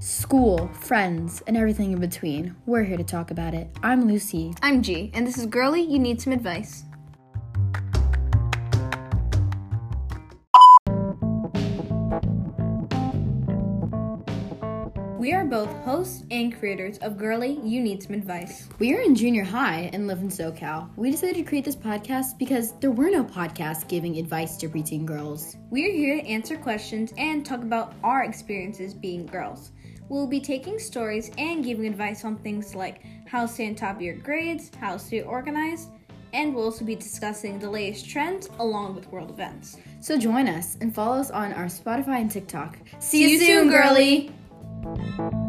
school, friends, and everything in between. We're here to talk about it. I'm Lucy. I'm G, and this is Girly. You need some advice. We are both hosts and creators of Girly. You need some advice. We are in junior high and live in SoCal. We decided to create this podcast because there were no podcasts giving advice to preteen girls. We are here to answer questions and talk about our experiences being girls. We'll be taking stories and giving advice on things like how to stay on top of your grades, how to stay organized, and we'll also be discussing the latest trends along with world events. So join us and follow us on our Spotify and TikTok. See you soon, girly! girly.